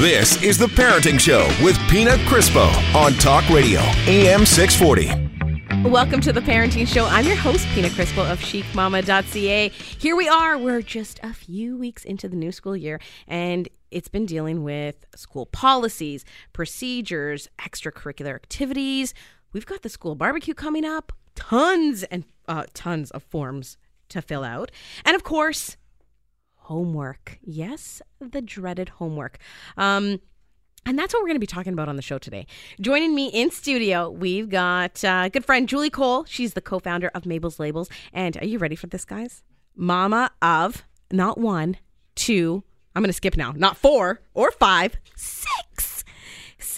This is The Parenting Show with Pina Crispo on Talk Radio, AM 640. Welcome to the Parenting Show. I'm your host, Pina Crispo of chicmama.ca. Here we are. We're just a few weeks into the new school year, and it's been dealing with school policies, procedures, extracurricular activities. We've got the school barbecue coming up, tons and uh, tons of forms to fill out. And of course, homework. Yes, the dreaded homework. Um, and that's what we're going to be talking about on the show today. Joining me in studio, we've got uh, good friend Julie Cole. She's the co founder of Mabel's Labels. And are you ready for this, guys? Mama of not one, two, I'm going to skip now, not four or five, six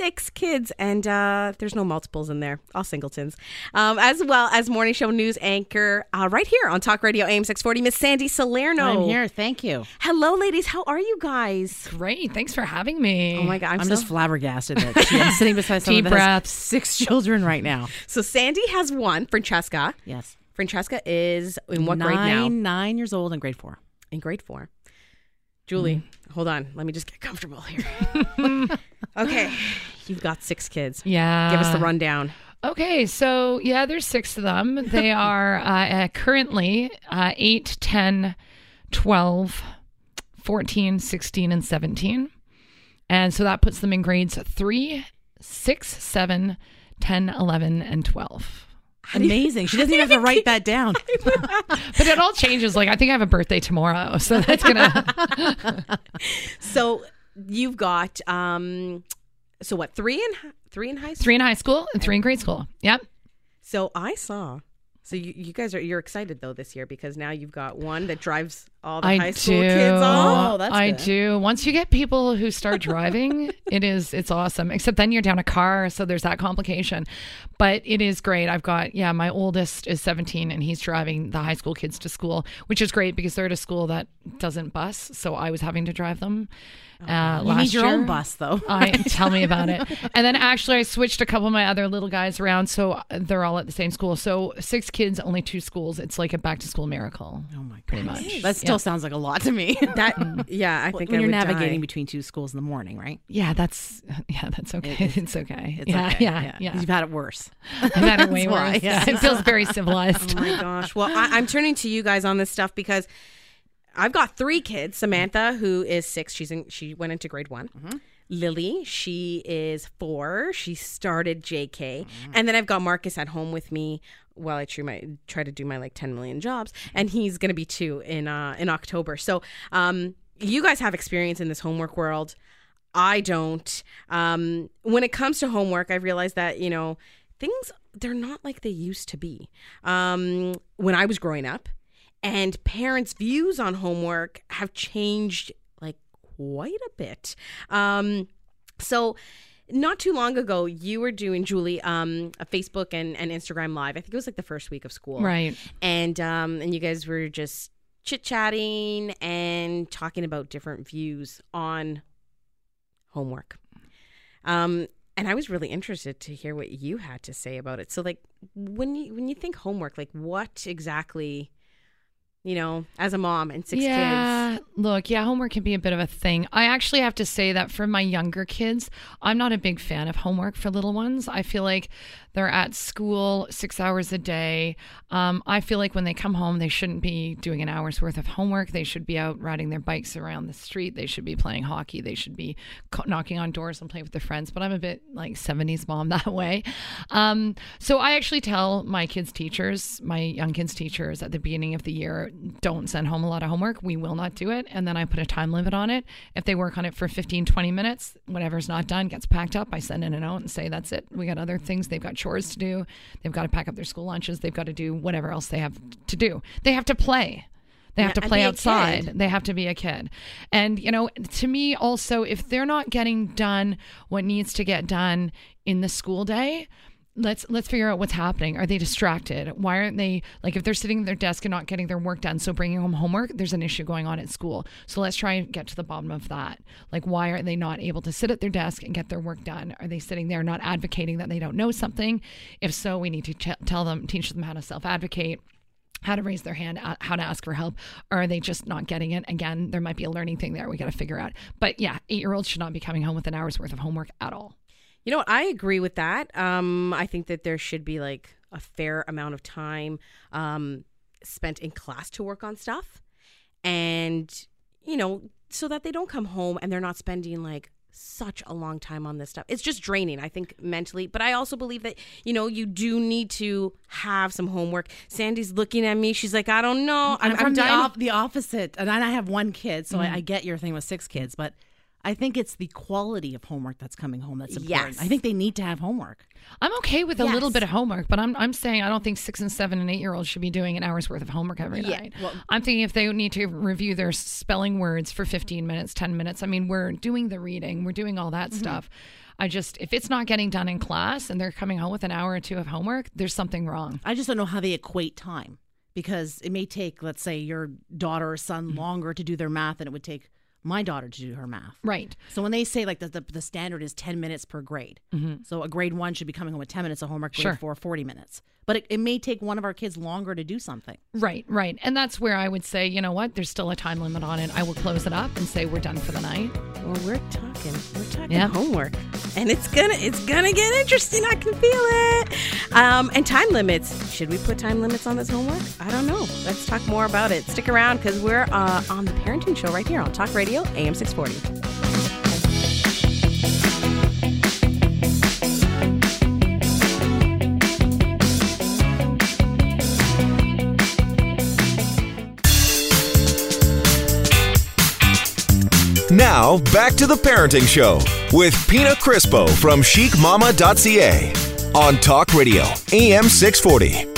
six kids, and uh, there's no multiples in there, all singletons, um, as well as morning show news anchor uh, right here on Talk Radio AM 640, Miss Sandy Salerno. I'm here. Thank you. Hello, ladies. How are you guys? Great. Thanks for having me. Oh my God, I'm, I'm so- just flabbergasted that she- I'm sitting beside someone Deep that has six children right now. So Sandy has one, Francesca. Yes. Francesca is in what nine, grade now? Nine years old in grade four. In grade four. Julie, hold on. Let me just get comfortable here. okay, you've got six kids. Yeah. Give us the rundown. Okay, so yeah, there's six of them. They are uh, uh, currently uh, 8, 10, 12, 14, 16, and 17. And so that puts them in grades 3, 6, 7, 10, 11, and 12. Amazing. She doesn't even have to write that down. But it all changes. Like, I think I have a birthday tomorrow. So that's going to. So you've got um, so what? Three in three in high school. Three in high school and three in grade school. Yep. So I saw. So you, you guys are you're excited though this year because now you've got one that drives all the I high school do. kids off. Oh, that's I good. do. Once you get people who start driving, it is it's awesome. Except then you're down a car, so there's that complication. But it is great. I've got yeah, my oldest is 17 and he's driving the high school kids to school, which is great because they're at a school that doesn't bus, so I was having to drive them. Uh, You last need your own bus, though. I tell me about it. And then actually, I switched a couple of my other little guys around, so they're all at the same school. So six kids, only two schools. It's like a back to school miracle. Oh my Pretty goodness. much. That still sounds like a lot to me. That yeah, I think when I you're would navigating die. between two schools in the morning, right? Yeah, that's yeah, that's okay. it's okay. It's yeah, okay. yeah, yeah, yeah, You've had it worse. I've had it way That's why, worse. yeah. It feels very civilized. Oh my gosh. Well, I, I'm turning to you guys on this stuff because I've got three kids. Samantha, who is six, she's in. She went into grade one. Mm-hmm. Lily, she is four. She started JK, mm-hmm. and then I've got Marcus at home with me while I try my try to do my like 10 million jobs, and he's gonna be two in uh in October. So, um, you guys have experience in this homework world. I don't. Um, when it comes to homework, I realized that you know things they're not like they used to be. Um, when I was growing up, and parents' views on homework have changed like quite a bit. Um, so. Not too long ago, you were doing Julie um, a Facebook and, and Instagram live. I think it was like the first week of school, Right. and um and you guys were just chit chatting and talking about different views on homework um and i was really interested to hear what you had to say about it so like when you when you think homework like what exactly you know as a mom and six kids yeah, look, yeah, homework can be a bit of a thing. I actually have to say that for my younger kids, I'm not a big fan of homework for little ones. I feel like they're at school six hours a day. Um, I feel like when they come home, they shouldn't be doing an hour's worth of homework. They should be out riding their bikes around the street. They should be playing hockey. They should be knocking on doors and playing with their friends. But I'm a bit like 70s mom that way. Um, so I actually tell my kids' teachers, my young kids' teachers at the beginning of the year, don't send home a lot of homework. We will not do it. And then I put a time limit on it. If they work on it for 15, 20 minutes, whatever's not done gets packed up. I send in a note and say, that's it. We got other things. They've got chores to do. They've got to pack up their school lunches. They've got to do whatever else they have to do. They have to play. They have Yeah, to play outside. They have to be a kid. And, you know, to me, also, if they're not getting done what needs to get done in the school day, let's let's figure out what's happening. Are they distracted? Why aren't they like if they're sitting at their desk and not getting their work done so bringing home homework there's an issue going on at school. So let's try and get to the bottom of that. Like why are they not able to sit at their desk and get their work done? Are they sitting there not advocating that they don't know something? If so we need to ch- tell them teach them how to self advocate how to raise their hand, uh, how to ask for help, or are they just not getting it? Again, there might be a learning thing there we got to figure out. But yeah, eight year olds should not be coming home with an hour's worth of homework at all. You know what? I agree with that. Um, I think that there should be like a fair amount of time um, spent in class to work on stuff. And, you know, so that they don't come home and they're not spending like such a long time on this stuff. It's just draining, I think, mentally. But I also believe that, you know, you do need to have some homework. Sandy's looking at me. She's like, I don't know. I'm, I'm, from I'm the, op- the opposite, and I have one kid, so I, I get your thing with six kids, but I think it's the quality of homework that's coming home that's important. Yes. I think they need to have homework. I'm okay with a little bit of homework, but I'm I'm saying I don't think six and seven and eight year olds should be doing an hour's worth of homework every Yeah, night. well- I'm thinking if they need to review their spelling words for 15 minutes, 10 minutes. I mean, we're doing the reading, we're doing all that Mm-hmm. stuff. I just if it's not getting done in class and they're coming home with an hour or two of homework, there's something wrong. I just don't know how they equate time because it may take, let's say, your daughter or son longer to do their math than it would take my daughter to do her math. Right. So when they say like the, the, the standard is 10 minutes per grade, so a grade one should be coming home with 10 minutes of homework, grade Sure. four, 40 minutes. But it, it may take one of our kids longer to do something. Right, right. And that's where I would say, you know what, there's still a time limit on it. I will close it up and say we're done for the night. Well, we're talking. We're talking Yeah. homework, and it's gonna it's gonna get interesting. I can feel it. Um, and time limits. Should we put time limits on this homework? I don't know. Let's talk more about it. Stick around because we're uh, on the Parenting Show right here on Talk Radio AM six forty. Now, back to the Parenting Show with Pina Crispo from chicmama.ca on Talk Radio, AM 640.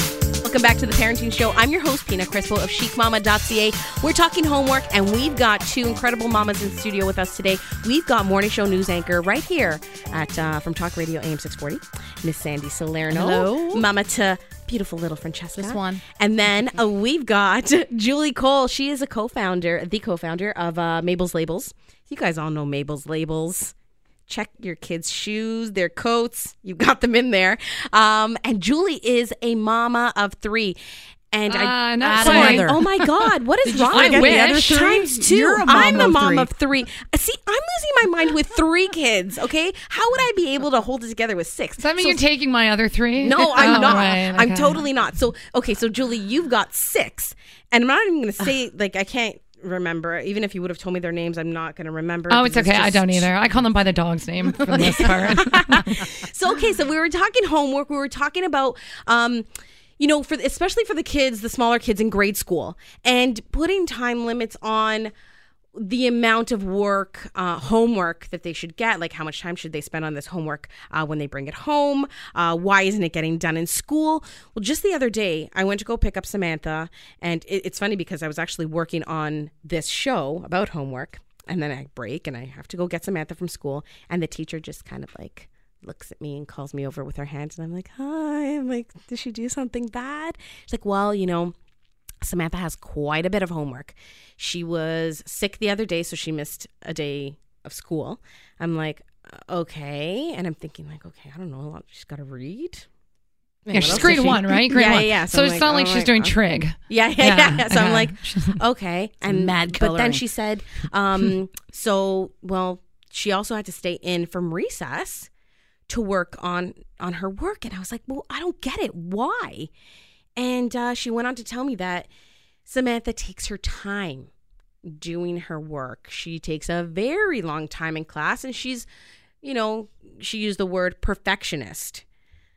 Welcome back to the Parenting Show. I'm your host, Pina Crispo of chicmama.ca. We're talking homework, and we've got two incredible mamas in studio with us today. We've got morning show news anchor right here at uh, from Talk Radio AM 640, Miss Sandy Salerno. Hello. Mama to beautiful little Francesca. This one. And then uh, we've got Julie Cole. She is a co-founder, the co-founder of uh, Mabel's Labels. You guys all know Mabel's Labels. Check your kids' shoes, their coats. You got them in there. Um, and Julie is a mama of three. And I, Ah, not sorry. quite. Oh my God, what is Did you wrong? forget the other three? Times two. You're a I'm mom a mom three. of three. Uh, See, I'm losing my mind with three kids. Okay, how would I be able to hold it together with six? Does that mean So you're taking my other three? no, I'm Oh, not. right, I'm totally not. So, okay, so Julie, you've got six, and I'm not even going to say like I can't remember. Even if you would have told me their names, I'm not going to remember. Oh, it's okay. I just- don't either. I call them by the dog's name for the most part. So, okay, so we were talking homework. We were talking about, um, you know, for especially for the kids, the smaller kids in grade school, and putting time limits on the amount of work, uh, homework that they should get. Like, how much time should they spend on this homework uh, when they bring it home? Uh, why isn't it getting done in school? Well, just the other day, I went to go pick up Samantha, and it, it's funny because I was actually working on this show about homework, and then I break and I have to go get Samantha from school, and the teacher just kind of like looks at me and calls me over with her hands, and I'm like, "Hi," I'm like, "Did she do something bad?" She's like, "Well, you know." Samantha has quite a bit of homework. She was sick the other day, so she missed a day of school. I'm like, okay. And I'm thinking, like, okay, I don't know. She's got to read. yeah, she's grade one, right? Grade Yeah, one. yeah. So, So it's like, not like oh she's doing God. trig. Yeah, yeah, yeah. yeah. So I'm like, okay. And mad But then she said, um, so well, she also had to stay in from recess to work on on her work, and I was like, well, I don't get it. Why? And uh, she went on to tell me that Samantha takes her time doing her work. She takes a very long time in class, and she's, you know, she used the word perfectionist.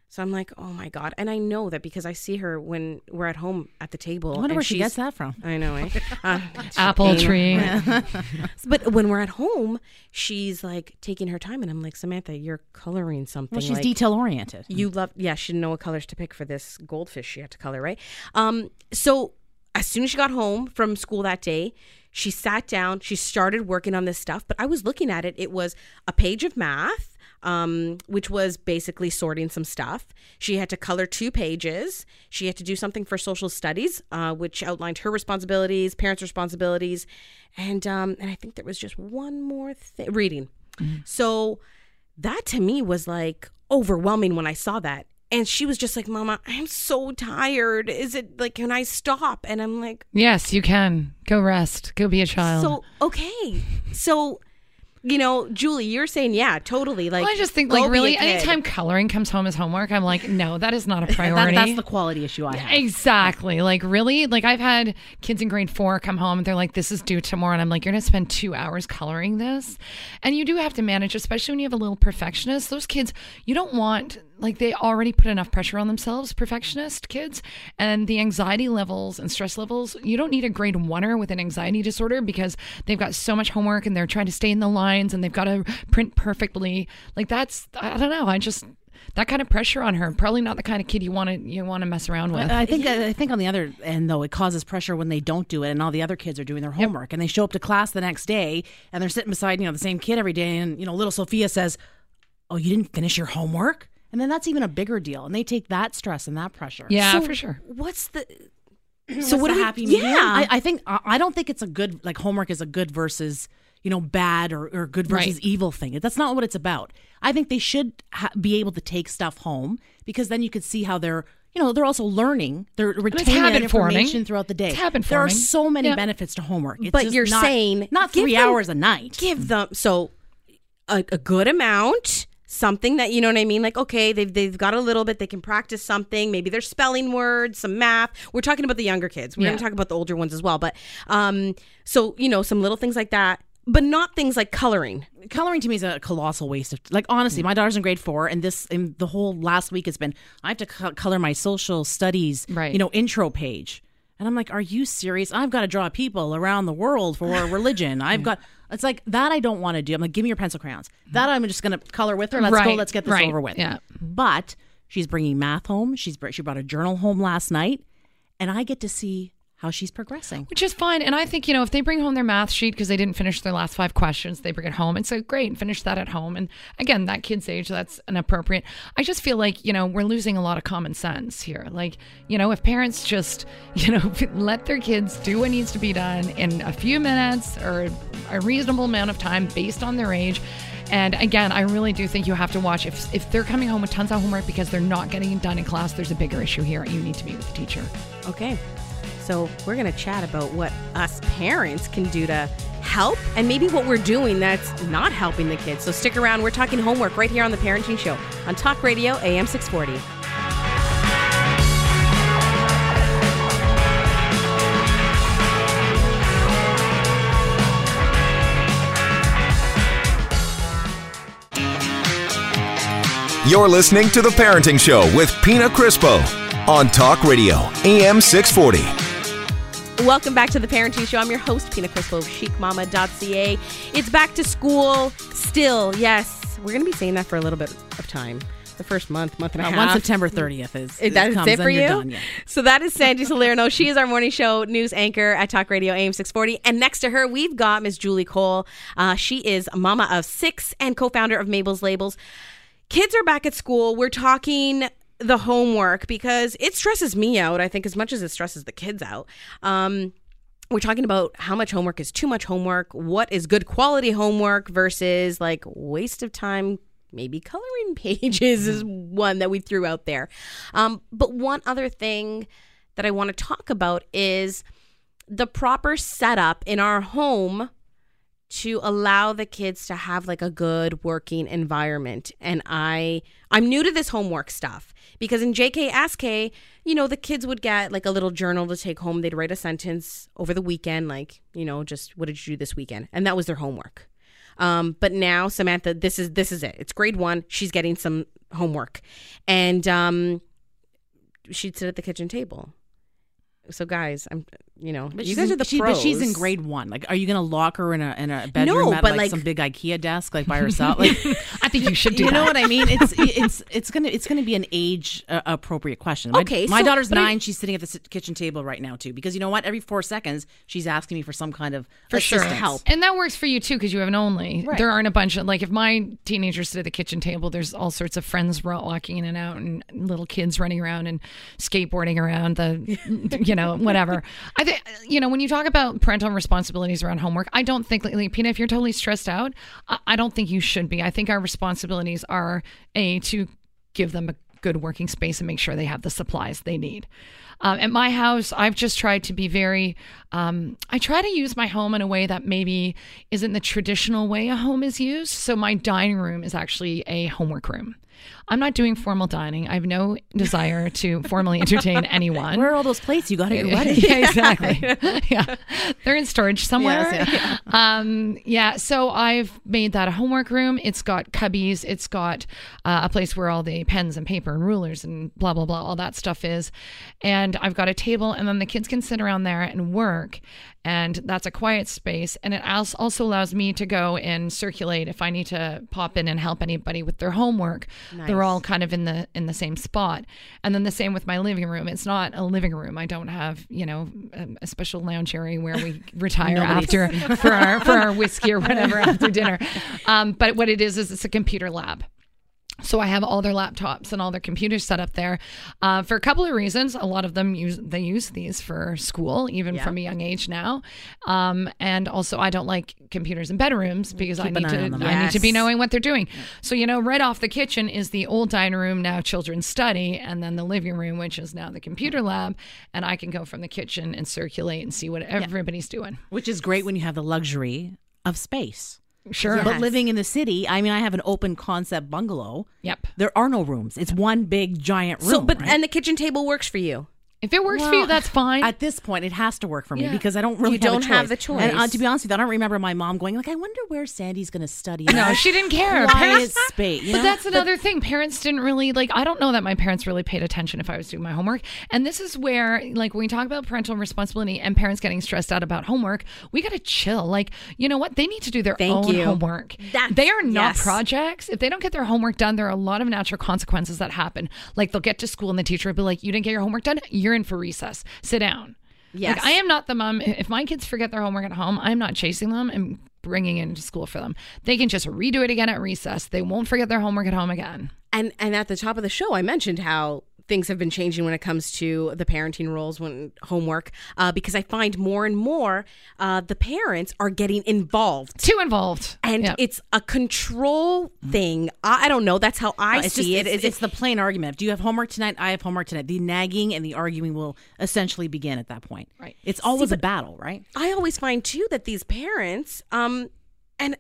So I'm like, oh my god! And I know that because I see her when we're at home at the table. I wonder and where she gets that from. I know, eh? Uh, Apple anal. tree. But when we're at home, she's like taking her time, and I'm like, Samantha, you're coloring something. Well, she's like, detail oriented. you love, yeah, she didn't know what colors to pick for this goldfish she had to color, right? Um, so as soon as she got home from school that day, she sat down, she started working on this stuff. But I was looking at it, it was a page of math. Um, which was basically sorting some stuff. She had to color two pages. She had to do something for social studies, uh, which outlined her responsibilities, parents' responsibilities, and um, and I think there was just one more thing: reading. So that to me was like overwhelming when I saw that. and she was just like, "Mama, I'm so tired. Is it like can I stop?" And I'm like, Yes, you can. Go rest. Go be a child. "So okay, so." You know, Julie, you're saying, yeah, totally. Like, Well, I just think, like, really, anytime coloring comes home as homework, I'm like, no, that is not a That- priority. that's the quality issue I have. Exactly. Like, really? Like, I've had kids in grade four come home and they're like, this is due tomorrow. And I'm like, you're going to spend two hours coloring this. And you do have to manage, especially when you have a little perfectionist. Those kids, you don't want, like, they already put enough pressure on themselves, perfectionist kids. And the anxiety levels and stress levels, you don't need a grade oneer with an anxiety disorder because they've got so much homework and they're trying to stay in the lines and they've got to print perfectly. Like, that's, I don't know. I just, that kind of pressure on her, probably not the kind of kid you want to you want to mess around with. I think I think on the other end though, it causes pressure when they don't do it, and all the other kids are doing their homework, and they show up to class the next day, and they're sitting beside you know the same kid every day, and you know little Sophia says, "Oh, you didn't finish your homework," and then that's even a bigger deal, and they take that stress and that pressure. Yeah, So for sure. What's the so What's what the do we, happy yeah? I, I think I I don't think it's a good like homework is a good versus you know bad or, or good versus Right. evil thing. That's not what it's about. I think they should ha- be able to take stuff home because then you could see how they're you know they're also learning. They're retaining that habit forming. information throughout the day. It's habit there are so many Yeah. benefits to homework. It's But just you're not- saying not three them- hours a night. give them so a, a good amount something that you know what i mean? Like okay they've, they've got a little bit they can practice something. Maybe they're spelling words some math. We're talking about the younger kids. We're Yeah. going to talk about the older ones as well but um so you know some little things like that but not things like coloring. Coloring to me is a colossal waste of like honestly my daughter's in grade four and this and the whole last week has been i have to co- color my social studies Right. you know intro page and i'm like are you serious? I've got to draw people around the world for religion. I've got it's like that i don't want to do. I'm like give me your pencil crayons. That i'm just going to color with her. Let's go let's get this right, over with. Yeah. but she's bringing math home. She's she brought a journal home last night. And i get to see how she's progressing Which is fine. And I think, you know, if they bring home their math sheet because they didn't finish their last five questions, they bring it home and say, great, finish that at home. And again, that kid's age, that's an appropriate. I just feel like, you know, we're losing a lot of common sense here. Like, you know, if parents just, you know, let their kids do what needs to be done in a few minutes or a reasonable amount of time based on their age. And again, I really do think you have to watch if if they're coming home with tons of homework because they're not getting it done in class, there's a bigger issue here. You need to meet with the teacher. okay so we're going to chat about what us parents can do to help and maybe what we're doing that's not helping the kids. So stick around. We're talking homework right here on the parenting show on talk radio am 640 You're listening to The Parenting Show with Pina Crispo on Talk Radio, AM 640. Welcome back to the Parenting Show. I'm your host, Pina Crispo of chicmama.ca. It's back to school still. Yes, we're going to be saying that for a little bit of time. The first month, month and a Uh, half. once September 30th is Is that comes, it for you? done, yeah. So that is Sandy Salerno. She is our morning show news anchor at Talk Radio AM 640. And next to her, we've got Miss Julie Cole. Uh, she is a mama of six and co-founder of Mabel's Labels. Kids are back at school. We're talking the homework because it stresses me out, I think, as much as it stresses the kids out. Um, we're talking about how much homework is too much homework, what is good quality homework versus like waste of time. Maybe coloring pages is one that we threw out there. Um, but one other thing that I want to talk about is the proper setup in our home to allow the kids to have like a good working environment. And i i'm new to this homework stuff because in JK jksk you know the kids would get like a little journal to take home. They'd write a sentence over the weekend like you know just what did you do this weekend? And that was their homework. Um, but now samantha this is this is it. It's grade one. She's getting some homework. And um, she'd sit at the kitchen table so guys i'm you know But you she's guys in, are the she- pros But she's in grade one. Like, are you going to lock her in a in a bedroom No, at but like, like- some big IKEA desk, like by herself? Like, I think you should do you that. know what I mean? It's it's it's gonna it's gonna be an age uh, appropriate question. My, Okay, my so- daughter's but I- nine. she's sitting at the kitchen table right now too. Because you know what? Every four seconds, she's asking me for some kind of for sure help. and that works for you too because you have an only Right. there aren't a bunch of like if my teenagers sit at the kitchen table there's all sorts of friends walking in and out and little kids running around and skateboarding around the you know whatever i think you know when you talk about parental responsibilities around homework i don't think like, like pina if you're totally stressed out I, I don't think you should be i think our responsibilities are a to give them a good working space and make sure they have the supplies they need. Um, at my house, I've just tried to be very, um, I try to use my home in a way that maybe isn't the traditional way a home is used. So my dining room is actually a homework room. I'm not doing formal dining. I have no desire to formally entertain anyone. Where are all those plates you got at your wedding? yeah, exactly. yeah, they're in storage somewhere. Yes, yeah. Um, yeah. So I've made that a homework room. It's got cubbies. It's got uh, a place where all the pens and paper and rulers and blah blah blah all that stuff is, and I've got a table, and then the kids can sit around there and work and that's a quiet space. And it also allows me to go and circulate if i need to pop in and help anybody with their homework. They're all kind of in the in the same spot. And then the same with my living room. It's not a living room. I don't have you know a, a special lounge area where we retire after for our for our whiskey or whatever after dinner. Um, but what it is is it's a computer lab so I have all their laptops and all their computers set up there uh, for a couple of reasons. A lot of them use they use these for school, even Yeah. from a young age now. Um, and also, I don't like computers in bedrooms because I Keep an need to. I need to be knowing what they're doing. So you know, right off the kitchen is the old dining room, now children's study, and then the living room, which is now the computer lab. And I can go from the kitchen and circulate and see what everybody's doing. Which is great when you have the luxury of space. Sure. But living in the city, I mean, I have an open concept bungalow. Yep. There are no rooms. It's one big giant room. So, but right? and the kitchen table works for you. If it works for you, that's fine. At this point, it has to work for me Yeah. because I don't really You don't have, a have the choice. And uh, to be honest with you, I don't remember my mom going like, "I wonder where Sandy's going to study." no, she didn't care. Quiet Parents- space. You But that's another thing. Parents didn't really like. I don't know that my parents really paid attention if I was doing my homework. And this is where, like, when we talk about parental responsibility and parents getting stressed out about homework, we got to chill. Like, you know what? They need to do their Thank own you. homework. That's- they are not yes. projects. If they don't get their homework done, there are a lot of natural consequences that happen. Like, they'll get to school and the teacher will be like, "You didn't get your homework done. You're in for recess. Sit down." Yes. Like, I am not the mom. If my kids forget their homework at home, I'm not chasing them and bringing it into school for them. They can just redo it again at recess. They won't forget their homework at home again. And and at the top of the show, I mentioned how things have been changing when it comes to the parenting roles when homework uh, because I find more and more uh, the parents are getting involved. Too involved. And Yeah. it's a control thing. I, I don't know. That's how I it's see just, it. It's, it's the plain argument. Do you have homework tonight? I have homework tonight. The nagging and the arguing will essentially begin at that point. Right. It's always a battle, right? I always find too that these parents, um, and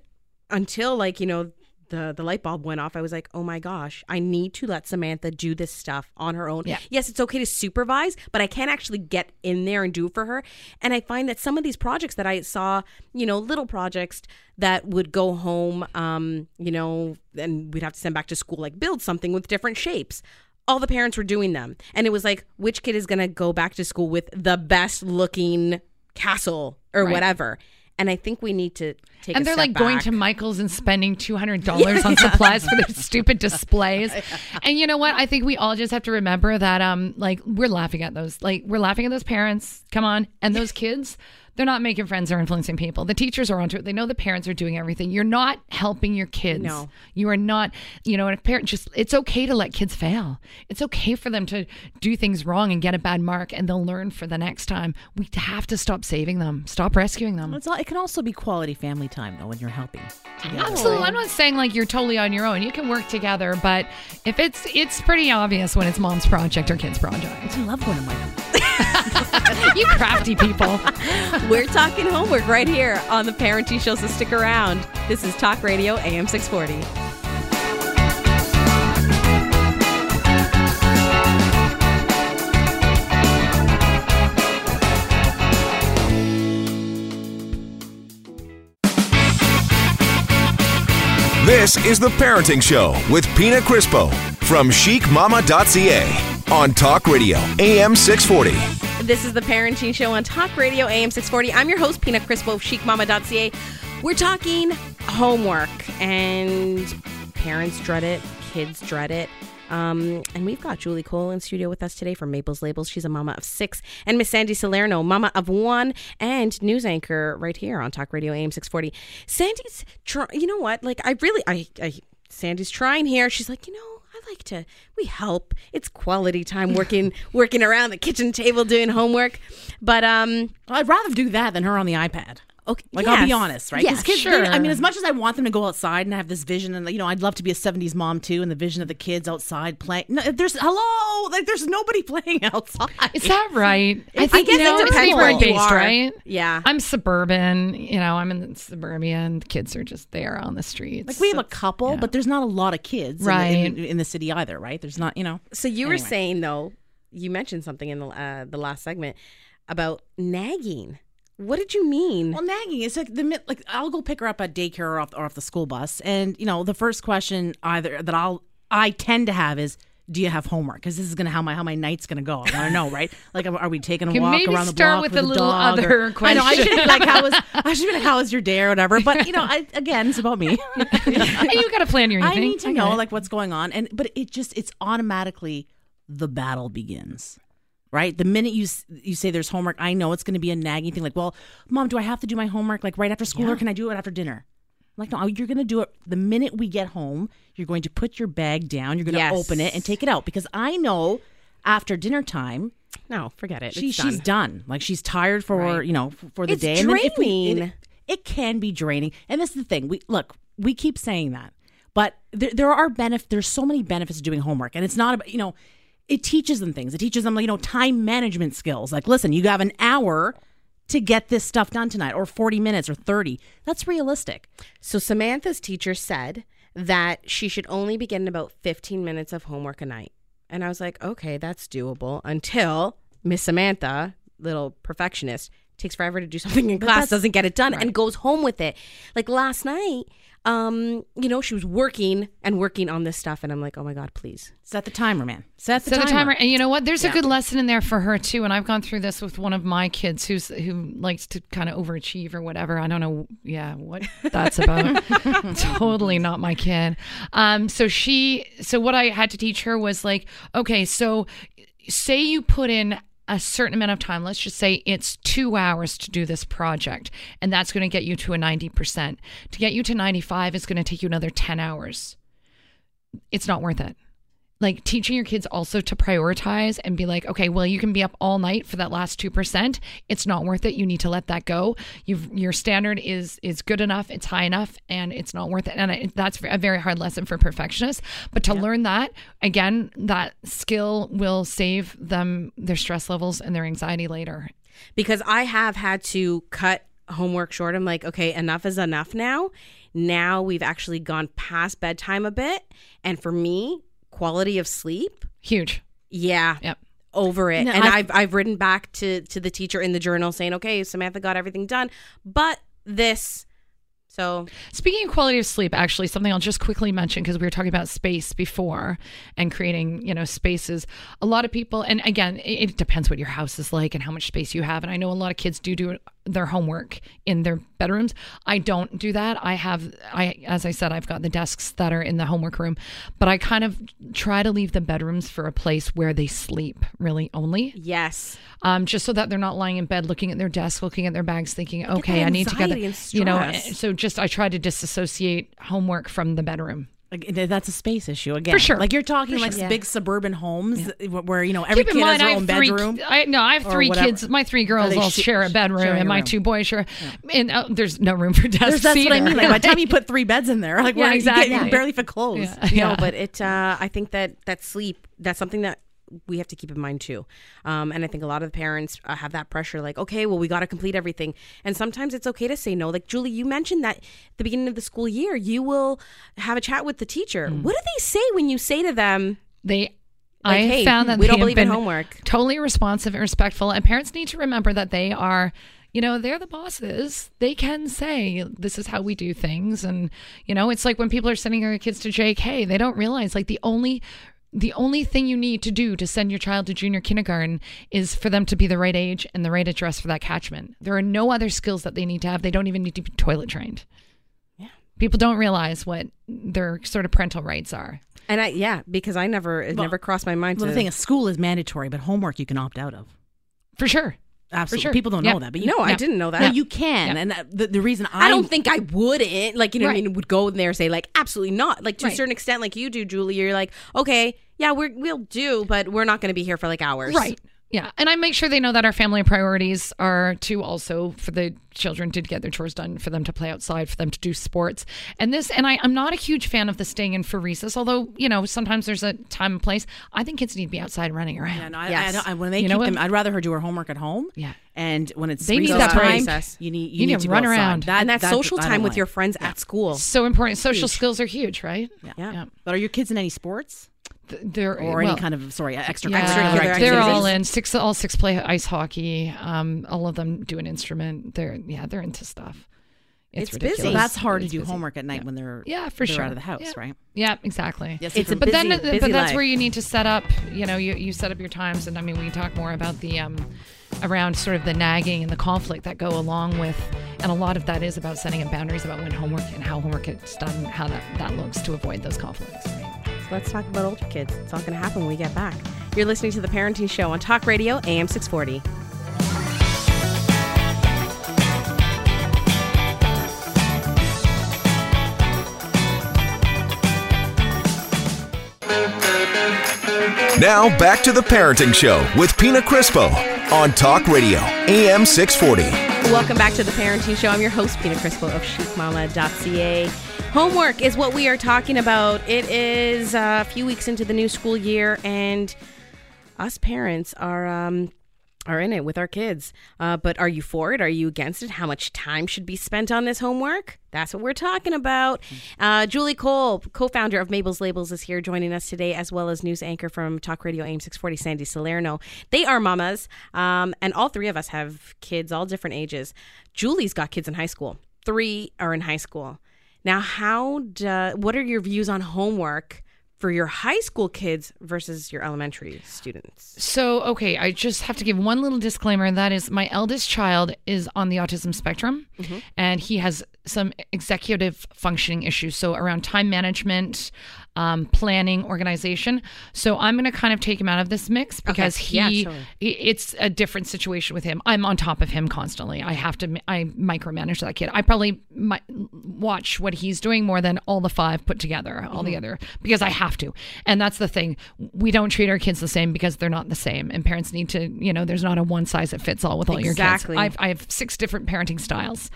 until like you know the the light bulb went off, I was like, oh my gosh, I need to let Samantha do this stuff on her own. Yeah. Yes, it's okay to supervise, but I can't actually get in there and do it for her. And I find that some of these projects that I saw, you know, little projects that would go home, um, you know, and we'd have to send back to school, like build something with different shapes. All the parents were doing them. And it was like, which kid is going to go back to school with the best looking castle or Right. whatever? And I think we need to take and they're like going to Michael's and spending two hundred dollars on supplies for their stupid displays. And you know what? I think we all just have to remember that um like we're laughing at those like we're laughing at those parents. Come on, and those kids. They're not making friends or influencing people. The teachers are onto it. They know the parents are doing everything. You're not helping your kids. No. You are not, you know, and a parent just, it's okay to let kids fail. It's okay for them to do things wrong and get a bad mark and they'll learn for the next time. We have to stop saving them, stop rescuing them. It's all, it can also be quality family time though when you're helping. together. Absolutely. I'm not saying like you're totally on your own. You can work together, but if it's it's pretty obvious when it's mom's project or kid's project. I love going to Michael. you crafty people. We're talking homework right here on the Parenting Show, so stick around. This is Talk Radio AM 640. This is The Parenting Show with Pina Crispo from chicmama.ca on Talk Radio, AM 640. This is the Parenting Show on Talk Radio AM 640. I'm your host, Pina Crispo chicmama.ca. We're talking homework, and parents dread it, kids dread it. Um, and we've got Julie Cole in studio with us today from Mabel's Labels. She's a mama of six, and Miss Sandy Salerno, mama of one, and news anchor right here on Talk Radio AM 640. Sandy's, try- you know what? Like, I really, I, I, Sandy's trying here. She's like, you know, like to we help. It's quality time working working around the kitchen table doing homework. But um I'd rather do that than her on the iPad. Okay, Like I'll be honest, right? Yes, kids, sure. they- I mean, as much as I want them to go outside and have this vision, and you know, I'd love to be a '70s mom too, and the vision of the kids outside playing. No, there's hello, like there's nobody playing outside. Is that right? I think you know, it it's depends where you neighborhood based, are. right? Yeah. I'm suburban. You know, I'm in suburbia, and the kids are just there on the streets. Like we have a couple, but there's not a lot of kids, in the- Right. in, in the city either, right? There's not, you know. So you were Anyway. saying though, you mentioned something in the uh, the last segment about nagging. What did you mean? Well, nagging is like the mi- like I'll go pick her up at daycare or off, or off the school bus, and you know the first question either that I'll I tend to have is. Do you have homework? Because this is gonna how my how my night's gonna go. I want to know, right? Like, are are we taking a Okay, walk maybe around the start block with with a little dog? other or, I know I should be like how was I should be like how was your day or whatever. But you know, I, again, it's about me. You got to plan your I need to know like what's going on, and but it just it's automatically the battle begins. Right, the minute you you say there's homework, I know it's going to be a nagging thing. Like, well, mom, do I have to do my homework like right after school, or can I do it after dinner? I'm like, no, you're going to do it the minute we get home. You're going to put your bag down. You're going to Yes. open it and take it out because I know after dinner time no, forget it. she It's she's done. Like she's tired for Right. you know f- for the It's day. If we- draining. it, it can be draining, and this is the thing. We look, we keep saying that, but there, there are benefits. There's so many benefits to doing homework, and it's not about you know. It teaches them things. It teaches them you know time management skills. Like, listen, you have an hour to get this stuff done tonight, or 40 minutes, or 30. That's realistic. So Samantha's teacher said that she should only be getting about 15 minutes of homework a night. And I was like, okay, that's doable until Miss Samantha, little perfectionist, takes forever to do something in class, doesn't get it done, and goes home with it. Like last night, um, you know, she was working and working on this stuff, and I'm like, oh my god, please. Set the timer, man. Set the Set timer. a timer, and you know what? There's a good lesson in there for her too. And I've gone through this with one of my kids who's who likes to kind of overachieve or whatever. I don't know, yeah, what that's about. totally not my kid. Um, so she, so what I had to teach her was like, okay, so say you put in a certain amount of time. Let's just say it's two hours to do this project, and that's going to get you to a 90%. To get you to 95 is going to take you another 10 hours. It's not worth it like teaching your kids also to prioritize and be like, okay, well, you can be up all night for that last two percent. It's not worth it. You need to let that go. You've your standard is is good enough. It's high enough, and it's not worth it. And I, that's a very hard lesson for perfectionists. But to learn that again, that skill will save them their stress levels and their anxiety later. because I have had to cut homework short. I'm like, okay, enough is enough now. Now we've actually gone past bedtime a bit. And for me, quality of sleep, Huge. yeah. Yep. Over it. No, and I've- I've I've written back to to the teacher in the journal saying, Okay, Samantha got everything done, but this so Speaking of quality of sleep, actually, something I'll just quickly mention because we were talking about space before and creating, you know, spaces. A lot of people, and again, it, it depends what your house is like and how much space you have. And I know a lot of kids do do their homework in their bedrooms. I don't do that. I have, I as I said, I've got the desks that are in the homework room, but I kind of try to leave the bedrooms for a place where they sleep, really only yes. um, just so that they're not lying in bed looking at their desk, looking at their bags, thinking, okay, I need to get, the, you know. So just I try to disassociate homework from the bedroom. Like, that's a space issue again. For sure. Like you're talking For like sure. big suburban homes wh- where you know every Keep kid mind, has their own three. bedroom. I no, I have three whatever. kids. My three girls all sh- share a bedroom, and my room. two boys share. And uh, there's no room for desks There's, that's what I mean. Like by the time you put three beds in there, like Yeah, where you, get, you exactly. can barely fit clothes. Yeah. yeah. No, but it uh I think that that sleep, that's something that we have to keep in mind too. Um, and I think a lot of the parents uh, have that pressure like, okay, well, we got to complete everything. And sometimes it's okay to say no. Like, Julie, you mentioned that at the beginning of the school year, you will have a chat with the teacher. Mm. What do they say when you say to them, they. Like, I hey, found that we don't believe in homework. Totally responsive and respectful, and parents need to remember that they are. You know, they're the bosses. They can say, this is how we do things. And, you know, it's like when people are sending their kids to JK, they don't realize like the only the only thing you need to do to send your child to junior kindergarten is for them to be the right age and the right address for that catchment. There are no other skills that they need to have. They don't even need to be toilet trained. Yeah. People don't realize what their sort of parental rights are. and I, yeah, because I never, it never crossed my mind Well, to. the thing is, school is mandatory, but homework you can opt out of. For sure. Absolutely, sure. people don't know that, but you, no, I didn't know that. no, you can. And that, the, the reason I, I don't think I wouldn't. Like, you know what I mean? Would go in there and say, like, absolutely not. Like, to a certain extent, like you do, Julie, you're like, okay, yeah, we're, we'll do, but we're not going to be here for like hours. Right. Yeah, and I make sure they know that our family priorities are to also for the children to get their chores done, for them to play outside, for them to do sports. And this, and I, I'm not a huge fan of the staying in for recess, although you know sometimes there's a time and place. I think kids need to be outside running around. Yeah, no, I, Yes. I, don't- I, when they You know keep what? them, I'd rather her do her homework at home. Yeah. and when it's They need that break. time, Recess. you need you, You need, need to to run go outside. around. and that that- social time with like. your friends at school. So important. Social skills are huge, right? Yeah. Yeah. But are your kids in any sports Th- They're or well, any kind of sorry extra Yeah, extracurricular Extracurricular they're all in six. All six play ice hockey. Um, all of them do an instrument. They're yeah, they're into stuff. It's ridiculous. busy. So that's hard to do busy. homework at night Yeah. when they're Yeah, for they're sure. out of the house, Yeah. right? Yeah, exactly. Yes, It's a but busy, then, busy but that's life. where you need to set up. You know, you, you set up your times, and I mean, we can talk more about the um, around sort of the nagging and the conflict that go along with, and a lot of that is about setting up boundaries about when homework and how homework gets done, how that that looks to avoid those conflicts. Let's talk about older kids. It's all going to happen when we get back. You're listening to The Parenting Show on Talk Radio, AM 640. Now back to the Parenting Show with Pina Crispo on Talk Radio, AM 640. Welcome back to The Parenting Show. I'm your host, Pina Crispo of chicmama.ca. Homework is what we are talking about. It is uh, a few weeks into the new school year, and us parents are um, are in it with our kids. Uh, but are you for it? Are you against it? How much time should be spent on this homework? That's what we're talking about. Uh, Julie Cole, co-founder of Mabel's Labels, is here joining us today, as well as news anchor from Talk Radio AM 640, Sandy Salerno. They are mamas, um, and all three of us have kids, all different ages. Julie's got kids in high school. Three are in high school. Now, how do, what are your views on homework for your high school kids versus your elementary students? So, okay, I just have to give one little disclaimer. and That is, my eldest child is on the autism spectrum, mm-hmm. and he has some executive functioning issues. So, around time management, um, planning, organization. So, I'm going to kind of take him out of this mix because he, Yeah, i- it's a different situation with him. I'm on top of him constantly. I have to, I micromanage that kid. I probably mi- watch what he's doing more than all the five put together, all the other, because I have to. And that's the thing. We don't treat our kids the same because they're not the same. And parents need to, you know, there's not a one size that fits all with all Exactly. your kids. I've, I have six different parenting styles.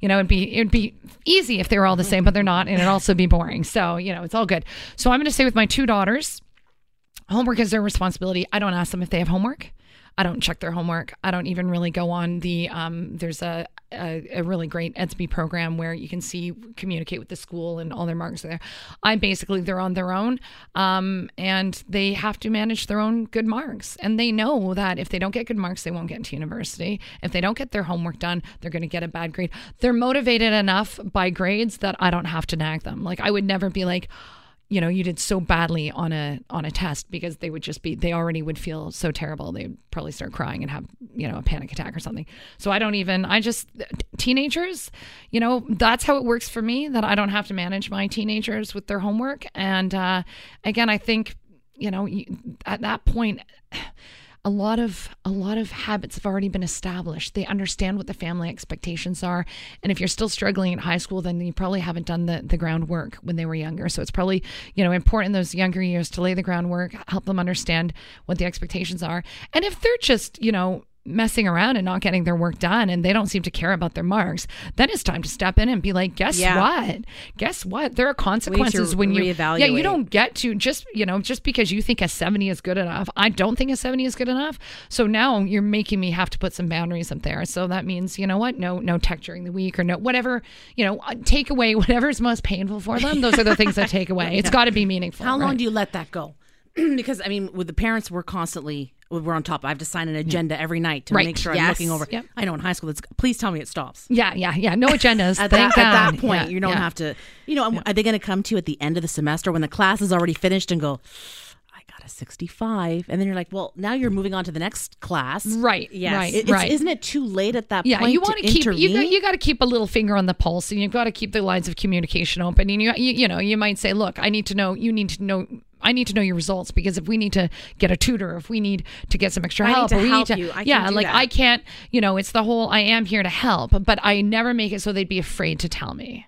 You know, it'd be it'd be easy if they were all the same, but they're not, and it'd also be boring. So, you know, it's all good. So I'm gonna say with my two daughters, homework is their responsibility. I don't ask them if they have homework. I don't check their homework. I don't even really go on the. Um, there's a, a a really great EDSB program where you can see communicate with the school and all their marks are there. I basically they're on their own, um, and they have to manage their own good marks. And they know that if they don't get good marks, they won't get into university. If they don't get their homework done, they're going to get a bad grade. They're motivated enough by grades that I don't have to nag them. Like I would never be like you know you did so badly on a on a test because they would just be they already would feel so terrible. They'd probably start crying and have you know a panic attack or something. So i don't even i just teenagers you know that's how it works for me that i don't have to manage my teenagers with their homework. And uh again i think you know at that point a lot of a lot of habits have already been established. They understand what the family expectations are, and if you're still struggling in high school, then you probably haven't done the the groundwork when they were younger. So it's probably you know important in those younger years to lay the groundwork, help them understand what the expectations are, and if they're just you know messing around and not getting their work done and they don't seem to care about their marks then it's time to step in and be like guess Yeah. what? Guess what? There are consequences when you yeah you don't get to just you know just because you think a 70 is good enough i don't think a 70 is good enough. So now you're making me have to put some boundaries up there. So that means you know what? No no tech during the week or no whatever you know uh, take away whatever's most painful for them those are the things that take away. It's got to be meaningful How long do you let that go? because I mean, with the parents, we're constantly we're on top. I have to sign an agenda every night to Right. make sure I'm looking over. Yep. I know in high school, it's please tell me it stops. yeah yeah yeah no agendas At that, at that point, Yeah, you don't yeah. have to. You know, are they going to come to you at the end of the semester when the class is already finished and go? I got a 65, and then you're like, well, now you're moving on to the next class. right Yes. right It- it's- right Isn't it too late at that point? yeah, point? you want to to keep you intervene? got, you got to keep a little finger on the pulse, and you've got to keep the lines of communication open. And you, you you know you might say, look, I need to know. You need to know. I need to know your results because if we need to get a tutor, if we need to get some extra I help, to we help need to, you, I can yeah, do like that. I can't. You know, it's the whole I am here to help, but I never make it so they'd be afraid to tell me.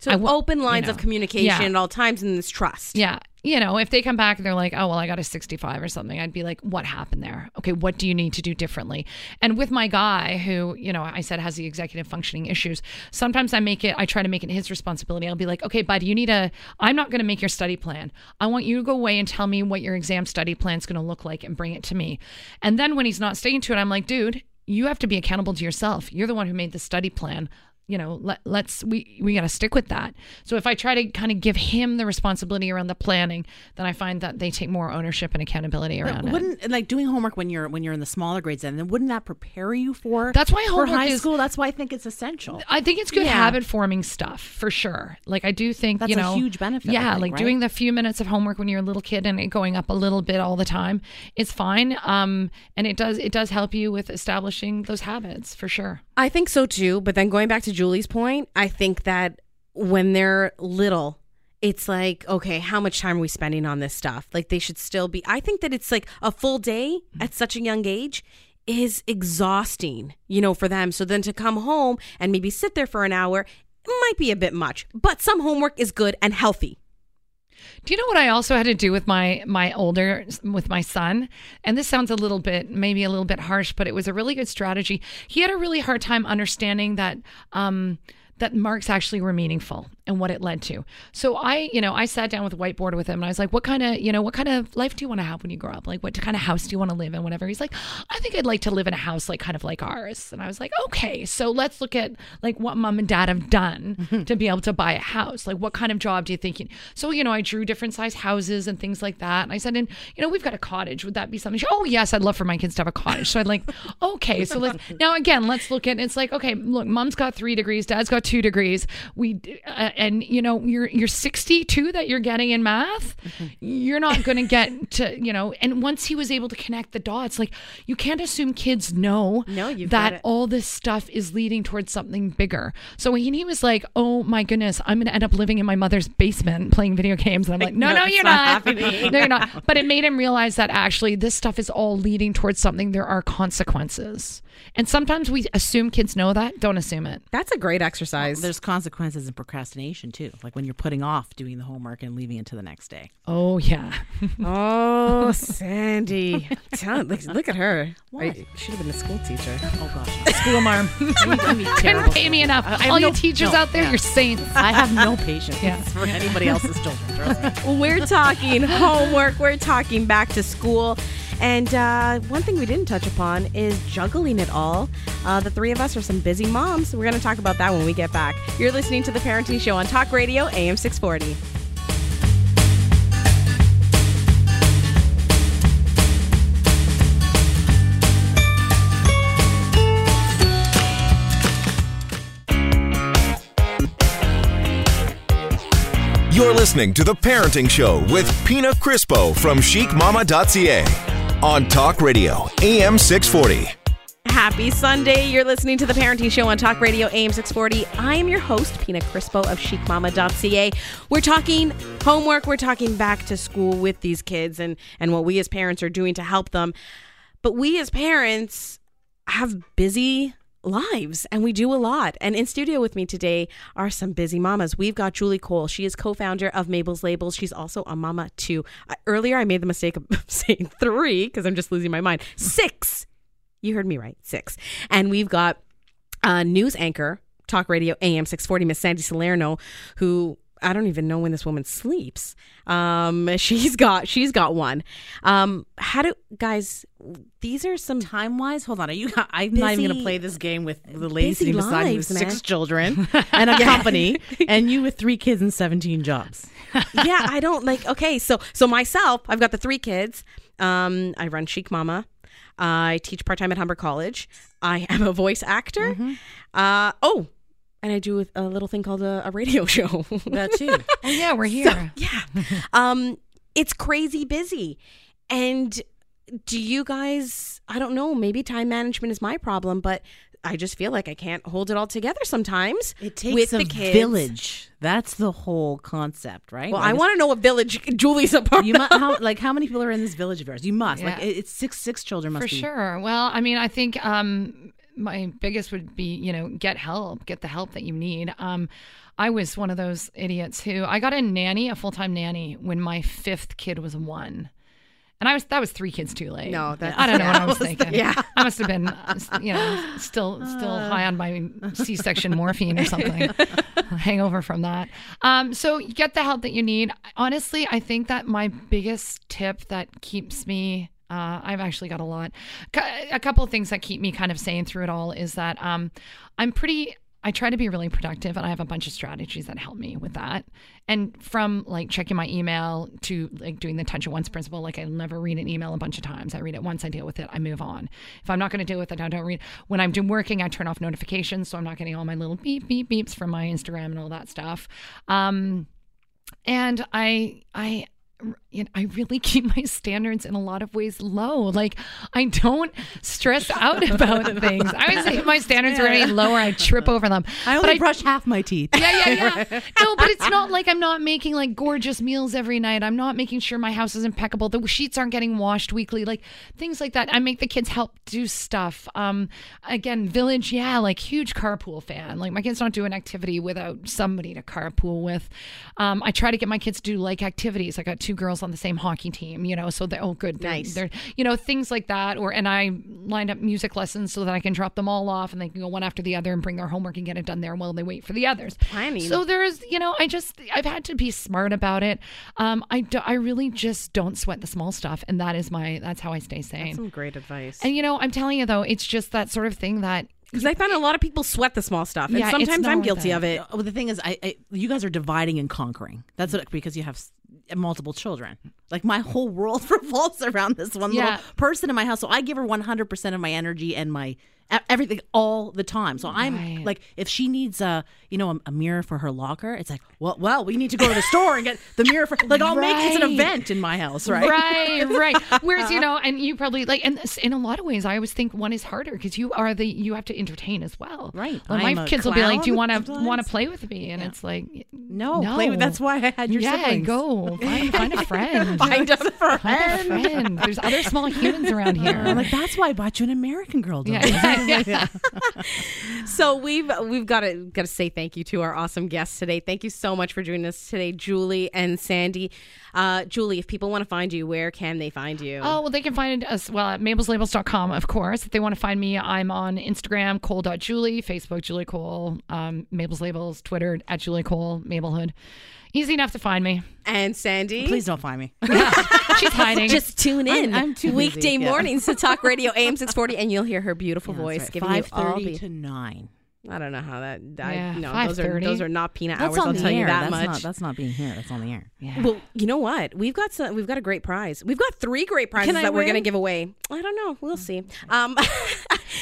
So I open lines you of communication yeah. at all times and this trust. Yeah, you know, if they come back and they're like, oh, well, I got a 65 or something, I'd be like, what happened there? Okay, what do you need to do differently? And with my guy, who, you know, I said has the executive functioning issues, sometimes I make it, I try to make it his responsibility. I'll be like, okay, bud, you need a, I'm not going to make your study plan. I want you to go away and tell me what your exam study plan is going to look like and bring it to me. And then when he's not sticking to it, I'm like, dude, you have to be accountable to yourself. You're the one who made the study plan you know let, let's we we got to stick with that so if i try to kind of give him the responsibility around the planning then i find that they take more ownership and accountability around it Wouldn't like doing homework when you're when you're in the smaller grades then, then wouldn't that prepare you for That's why for homework high is- school? That's why I think it's essential. I think it's good Yeah. habit forming stuff for sure. Like I do think That's you a know huge benefit, Yeah, think, like right? doing the few minutes of homework when you're a little kid and it going up a little bit all the time, is fine. Um, and it does it does help you with establishing those habits for sure. I think so too. But then going back to Julie's point, I think that when they're little, it's like, okay, how much time are we spending on this stuff? Like they should still be. I think that it's like a full day at such a young age is exhausting, you know, for them. So then to come home and maybe sit there for an hour might be a bit much, but some homework is good and healthy. Do you know what I also had to do with my my older with my son? And this sounds a little bit maybe a little bit harsh, but it was a really good strategy. He had a really hard time understanding that um that marks actually were meaningful and what it led to. So I, you know, I sat down with a whiteboard with him and I was like, "What kind of, you know, what kind of life do you want to have when you grow up? Like, what kind of house do you want to live in? Whatever." He's like, "I think I'd like to live in a house like kind of like ours." And I was like, "Okay, so let's look at like what mom and dad have done mm-hmm. to be able to buy a house. Like, what kind of job do you think?" You-? So you know, I drew different size houses and things like that. And I said, "And you know, we've got a cottage. Would that be something?" Oh yes, I'd love for my kids to have a cottage. So I'd like, okay, so let's now again, let's look at. It's like, okay, look, mom's got three degrees, dad's got two degrees. We uh, and you know, you're you're 62 that you're getting in math. You're not going to get to you know. And once he was able to connect the dots, like you can't assume kids know No, that all this stuff is leading towards something bigger. So when he was like, "Oh my goodness, I'm going to end up living in my mother's basement playing video games," and I'm like, "No, No, no, you're not not. no, you're not." But it made him realize that actually this stuff is all leading towards something. There are consequences, and sometimes we assume kids know that. Don't assume it. That's a great exercise. There's consequences in procrastination too, like when you're putting off doing the homework and leaving it to the next day. Oh yeah. Oh, Sandy. Tell- look, look at her. What? I should have been a school teacher. Oh gosh, School marm. terrible. Couldn't pay me enough. I have All you teachers no, out there, yeah. you're saints. I have no patience Yeah. for anybody else's children. Trust me. We're talking homework. We're talking back to school. And uh, one thing we didn't touch upon is juggling it all. Uh, the three of us are some busy moms. We're going to talk about that when we get back. You're listening to The Parenting Show on Talk Radio, AM 640. You're listening to The Parenting Show with Pina Crispo from chicmama.ca on Talk Radio, AM 640. Happy Sunday. You're listening to the Parenting Show on Talk Radio AM 640. I am your host, Pina Crispo of chicmama.ca. We're talking homework, we're talking back to school with these kids and, and what we as parents are doing to help them. But we as parents have busy lives and we do a lot. And in studio with me today are some busy mamas. We've got Julie Cole. She is co-founder of Mabel's Labels. She's also a mama too. Uh, earlier I made the mistake of saying 3 because I'm just losing my mind. 6. You heard me right. Six. And we've got uh, news anchor, Talk Radio AM 640, Miss Sandy Salerno, who I don't even know when this woman sleeps. Um, she's got she's got one. Um, how do guys? These are some Time wise, hold on. Are you? I'm not even going to play this game with the lady busy sitting beside me with six man. children and a company, and you with three kids and 17 jobs. yeah. I don't like. Okay, so so myself, I've got the three kids. Um, I run Chic Mama. I teach part time at Humber College. I am a voice actor. Uh, oh, and I do a little thing called a, a radio show. That too. Oh yeah, we're here. yeah. Um, it's crazy busy. And do you guys, I don't know, maybe time management is my problem, but I just feel like I can't hold it all together sometimes. It takes with a the kids. village. That's the whole concept, right? Well, Like, I want to know what village Julie's a part You of. must how like how many people are in this village of yours? You must like Yeah. it- it's six six children must be. For be sure. Well, I mean, I think um, my biggest would be, you know, get help, get the help that you need. Um, I was one of those idiots who I got a nanny, a full time nanny, when my fifth kid was one. And I was that was three kids too late. No, that's- I don't know what I yeah. was thinking. Yeah. I must have been, uh, you know, still still high on my C-section morphine or something, hangover from that. Um, so get the help that you need. Honestly, I think that my biggest tip that keeps me. Uh, I've actually got a lot. A couple of things that keep me kind of sane through it all is that um, I'm pretty. I try to be really productive and I have a bunch of strategies that help me with that. And from like checking my email to like doing the touch it once principle, like I never read an email a bunch of times. I read it once, I deal with it, I move on. If I'm not going to deal with it, I don't read. When I'm doing working, I turn off notifications so I'm not getting all my little beep beep beeps from my Instagram and all that stuff. Um, and I I you know, I really keep my standards in a lot of ways low. Like I don't stress out about things. I would say if my standards are any lower, I trip over them. I But only brush half my teeth. yeah, yeah, yeah. No, but it's not like I'm not making like gorgeous meals every night. I'm not making sure my house is impeccable. The sheets aren't getting washed weekly, like things like that. I make the kids help do stuff. Um, again, village, yeah, like huge carpool fan. Like my kids don't do an activity without somebody to carpool with. Um, I try to get my kids to do like activities. I got two girls on the same hockey team, you know, so they're oh good, they're, Nice. They're you know things like that. Or and I lined up music lessons so that I can drop them all off and they can go one after the other and bring their homework and get it done there while they wait for the others. Planning. So there is, you know, I just I've had to be smart about it. Um, I do, I really just don't sweat the small stuff, and that is my that's how I stay sane. Some great advice. and you know, I'm telling you though, it's just that sort of thing that Because I find a lot of people sweat the small stuff, and Yeah, sometimes I'm guilty it. of it. Well, the thing is, I, I you guys are dividing and conquering. That's what, because you have s- multiple children. Like my whole world revolves around this one Yeah. little person in my house. So I give her 100% of my energy and my everything all the time. So I'm Right. like, if she needs a, you know, a, a mirror for her locker, it's like, well, well, we need to go to the store and get the mirror for. Like I'll make it's an event in my house, right? Right, right. Whereas you know, and you probably like, and in a lot of ways, I always think one is harder because you are the you have to entertain as well. Right. Like my kids will be like, "Do you want to want to play with me?" And it's like, No, no. play with- that's why I had your yeah, siblings. go find, find a friend. Find a Find a friend. There's other small humans around here. I'm like, that's why I bought you an American Girl doll. yeah, yeah, yeah. So we've we've got to got to say thank you to our awesome guests today. Thank you so much for joining us today, Julie and Sandy. Uh, Julie, if people want to find you, where can they find you? Oh, well, they can find us, well, at mabelslabels.com, of course. If they want to find me, I'm on Instagram, cole.julie, Facebook, Julie Cole, um, Mabel's Labels, Twitter, at Julie Cole, Mabelhood. Easy enough to find me. and Sandy, Please don't find me. She's hiding. just tune in I'm too busy, weekday yeah. mornings to Talk Radio AM 640, and you'll hear her beautiful voice giving you Five all thirty the. to nine. I don't know how that. I, Yeah, no, those are 5:30. those are not peanut That's hours. I'll tell air. you that that's much. Not, that's not being here. That's on the air. yeah. Well, you know what? We've got some. We've got a great prize. We've got three great prizes that we're going to give away. I don't know. We'll see. Um,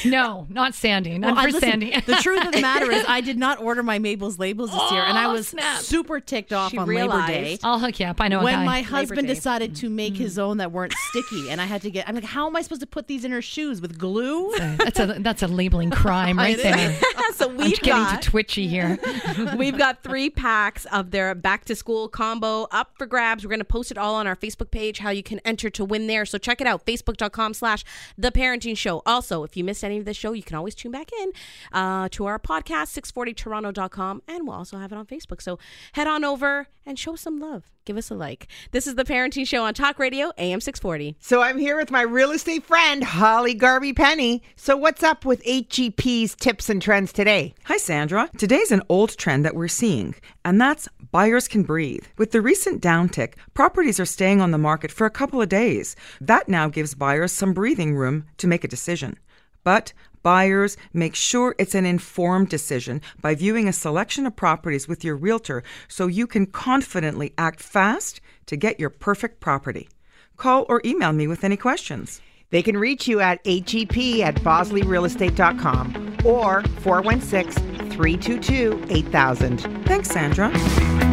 No, not Sandy. Not Well, for listen, Sandy. the truth of the matter is, I did not order my Mabel's labels this year, and I Oh, was snap. super ticked off She on Labor Day. I'll hook you up. I know a When my husband decided to make his own that weren't sticky, and I had to get, I'm like, how am I supposed to put these in her shoes with glue? that's a that's a labeling crime right there. So we've getting got twitchy here. we've got three packs of their back to school combo up for grabs. We're going to post it all on our Facebook page. How you can enter to win there. So check it out. Facebook.com/slash The Parenting Show. Also, if you missed any of the show, you can always tune back in uh, to our podcast 640toronto.com, and we'll also have it on Facebook. So head on over and show some love. Give us a like. This is The Parenting Show on Talk Radio AM 640. So I'm here with my real estate friend, Holly Garby Penny. So what's up with HGP's tips and trends today? Hi, Sandra. Today's an old trend that we're seeing, and that's buyers can breathe. With the recent downtick, properties are staying on the market for a couple of days. That now gives buyers some breathing room to make a decision. But buyers make sure it's an informed decision by viewing a selection of properties with your realtor so you can confidently act fast to get your perfect property. Call or email me with any questions. They can reach you at hep at bosleyrealestate.com or 416 322 8000. Thanks, Sandra.